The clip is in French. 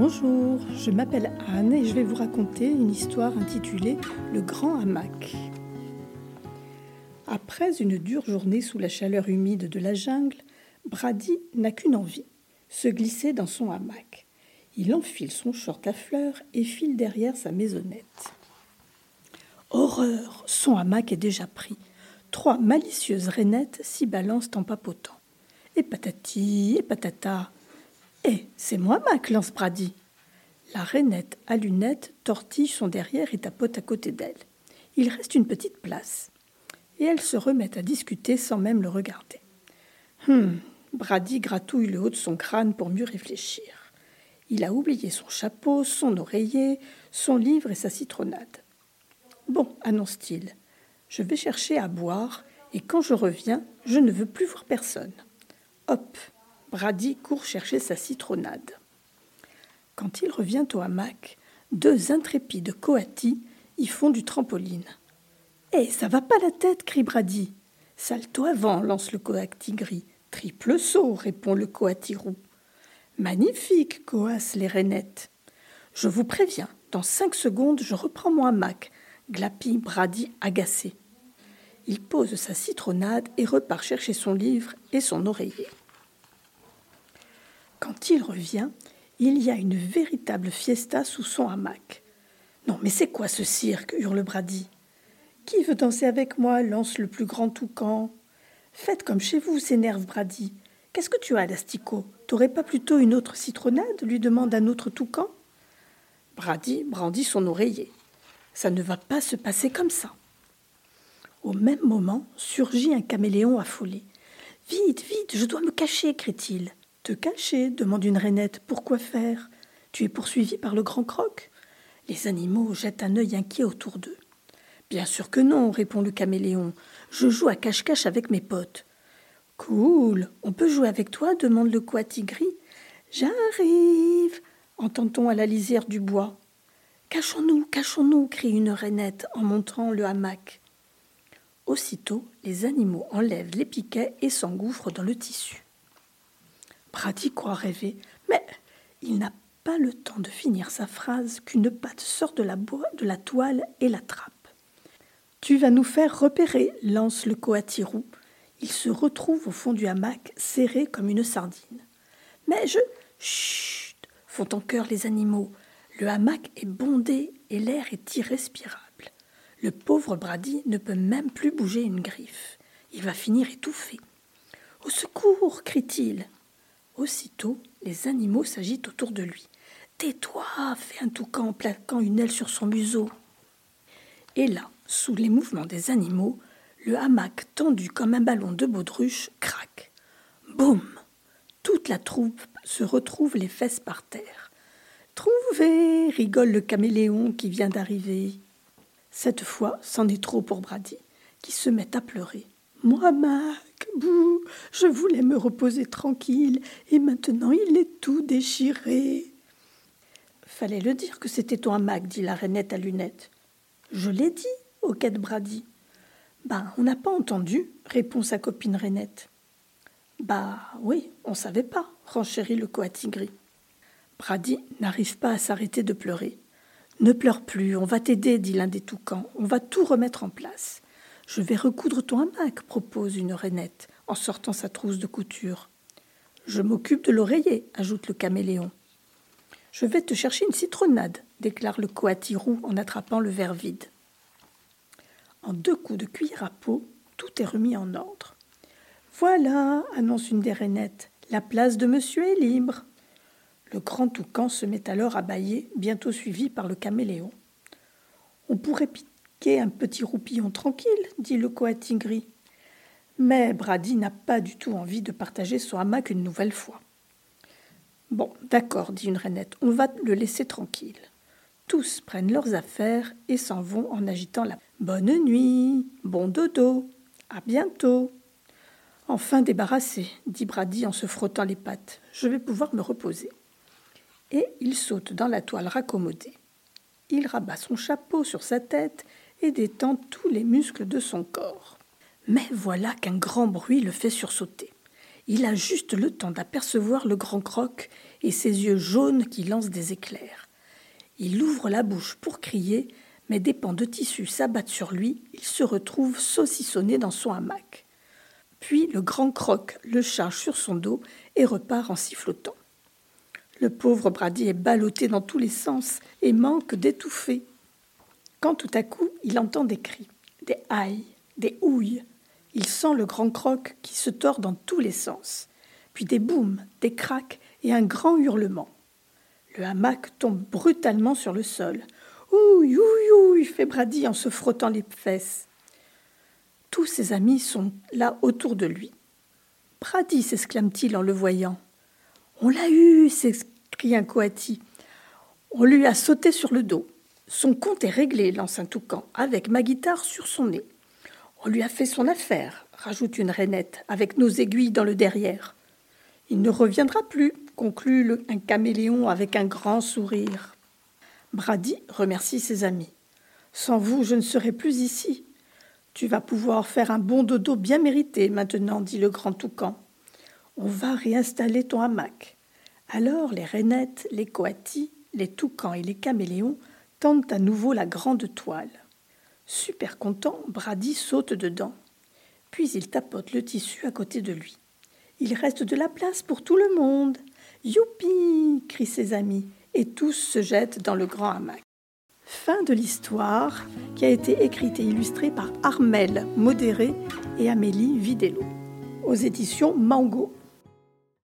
Bonjour, je m'appelle Anne et je vais vous raconter une histoire intitulée Le grand hamac. Après une dure journée sous la chaleur humide de la jungle, Brady n'a qu'une envie se glisser dans son hamac. Il enfile son short à fleurs et file derrière sa maisonnette. Horreur Son hamac est déjà pris. Trois malicieuses rainettes s'y balancent en papotant. Et patati, et patata. Eh, c'est moi, Mac, lance Brady. La rainette à lunettes tortille son derrière et tapote à côté d'elle. Il reste une petite place. Et elles se remettent à discuter sans même le regarder. Hum, Brady gratouille le haut de son crâne pour mieux réfléchir. Il a oublié son chapeau, son oreiller, son livre et sa citronnade. Bon, annonce-t-il, je vais chercher à boire, et quand je reviens, je ne veux plus voir personne. Hop, Brady court chercher sa citronnade. Quand il revient au hamac, deux intrépides coatis y font du trampoline. Eh, ça va pas la tête crie Brady. Salto avant, lance le coati gris. Triple saut, répond le coati roux. Magnifique, coassent les rainettes. Je vous préviens, dans cinq secondes, je reprends mon hamac, glapit Brady agacé. Il pose sa citronnade et repart chercher son livre et son oreiller. Quand il revient, il y a une véritable fiesta sous son hamac. Non, mais c'est quoi ce cirque? hurle Brady. Qui veut danser avec moi lance le plus grand toucan? Faites comme chez vous, s'énerve Brady. Qu'est-ce que tu as, l'asticot T'aurais pas plutôt une autre citronnade? lui demande un autre toucan. Brady brandit son oreiller. Ça ne va pas se passer comme ça. Au même moment surgit un caméléon affolé. Vite, vite, je dois me cacher, crie-t-il. Te cacher demande une rainette. Pourquoi faire? Tu es poursuivi par le grand croc? Les animaux jettent un œil inquiet autour d'eux. Bien sûr que non, répond le caméléon. Je joue à cache-cache avec mes potes. Cool. On peut jouer avec toi demande le coati-gris. J'arrive entend-on à la lisière du bois. Cachons-nous, cachons-nous crie une rainette en montrant le hamac. Aussitôt, les animaux enlèvent les piquets et s'engouffrent dans le tissu. Brady croit rêver, mais il n'a pas le temps de finir sa phrase qu'une patte sort de la, toile et l'attrape. Tu vas nous faire repérer, lance le coatirou. Il se retrouve au fond du hamac, serré comme une sardine. Mais je. Chut font en chœur les animaux. Le hamac est bondé et l'air est irrespirable. Le pauvre Brady ne peut même plus bouger une griffe. Il va finir étouffé. Au secours crie-t-il. Aussitôt, les animaux s'agitent autour de lui. Tais-toi fait un toucan en plaquant une aile sur son museau. Et là, sous les mouvements des animaux, le hamac tendu comme un ballon de baudruche craque. Boum Toute la troupe se retrouve les fesses par terre. Trouvez rigole le caméléon qui vient d'arriver. Cette fois, c'en est trop pour Brady, qui se met à pleurer. Moi, Mac, je voulais me reposer tranquille, et maintenant il est tout déchiré. Fallait le dire que c'était toi, Mac, dit la rainette à lunettes. Je l'ai dit, quête Brady. Ben, on n'a pas entendu, répond sa copine rainette. Bah oui, on savait pas, renchérit le coatigri. Brady n'arrive pas à s'arrêter de pleurer. Ne pleure plus, on va t'aider, dit l'un des toucans, on va tout remettre en place. Je vais recoudre ton hamac, propose une rainette, en sortant sa trousse de couture. Je m'occupe de l'oreiller, ajoute le caméléon. Je vais te chercher une citronnade, déclare le coatirou en attrapant le verre vide. En deux coups de cuillère à peau, tout est remis en ordre. Voilà, annonce une des rainettes, la place de monsieur est libre. Le grand toucan se met alors à bâiller, bientôt suivi par le caméléon. On pourrait un petit roupillon tranquille, dit le coatigri. Mais Brady n'a pas du tout envie de partager son hamac une nouvelle fois. Bon, d'accord, dit une rainette, on va le laisser tranquille. Tous prennent leurs affaires et s'en vont en agitant la Bonne nuit, bon dodo, à bientôt. Enfin débarrassé, dit Brady en se frottant les pattes, je vais pouvoir me reposer. Et il saute dans la toile raccommodée. Il rabat son chapeau sur sa tête et détend tous les muscles de son corps. Mais voilà qu'un grand bruit le fait sursauter. Il a juste le temps d'apercevoir le grand croc et ses yeux jaunes qui lancent des éclairs. Il ouvre la bouche pour crier, mais des pans de tissu s'abattent sur lui, il se retrouve saucissonné dans son hamac. Puis le grand croc le charge sur son dos et repart en sifflotant. Le pauvre Brady est ballotté dans tous les sens et manque d'étouffer. Quand tout à coup il entend des cris, des aïe, des houilles, il sent le grand croc qui se tord dans tous les sens, puis des boums, des craques et un grand hurlement. Le hamac tombe brutalement sur le sol. Ouille, ouille, ouille, fait Brady en se frottant les fesses. Tous ses amis sont là autour de lui. Brady, s'exclame-t-il en le voyant. On l'a eu, s'écrie un coati. On lui a sauté sur le dos. Son compte est réglé, lance un toucan, avec ma guitare sur son nez. On lui a fait son affaire, rajoute une rainette, avec nos aiguilles dans le derrière. Il ne reviendra plus, conclut un caméléon avec un grand sourire. Brady remercie ses amis. Sans vous, je ne serais plus ici. Tu vas pouvoir faire un bon dodo bien mérité maintenant, dit le grand toucan. On va réinstaller ton hamac. Alors les rainettes, les coatis, les toucans et les caméléons tendent à nouveau la grande toile. Super content, Brady saute dedans. Puis il tapote le tissu à côté de lui. Il reste de la place pour tout le monde. Youpi crient ses amis, et tous se jettent dans le grand hamac. Fin de l'histoire qui a été écrite et illustrée par Armel Modéré et Amélie Vidello aux éditions Mango.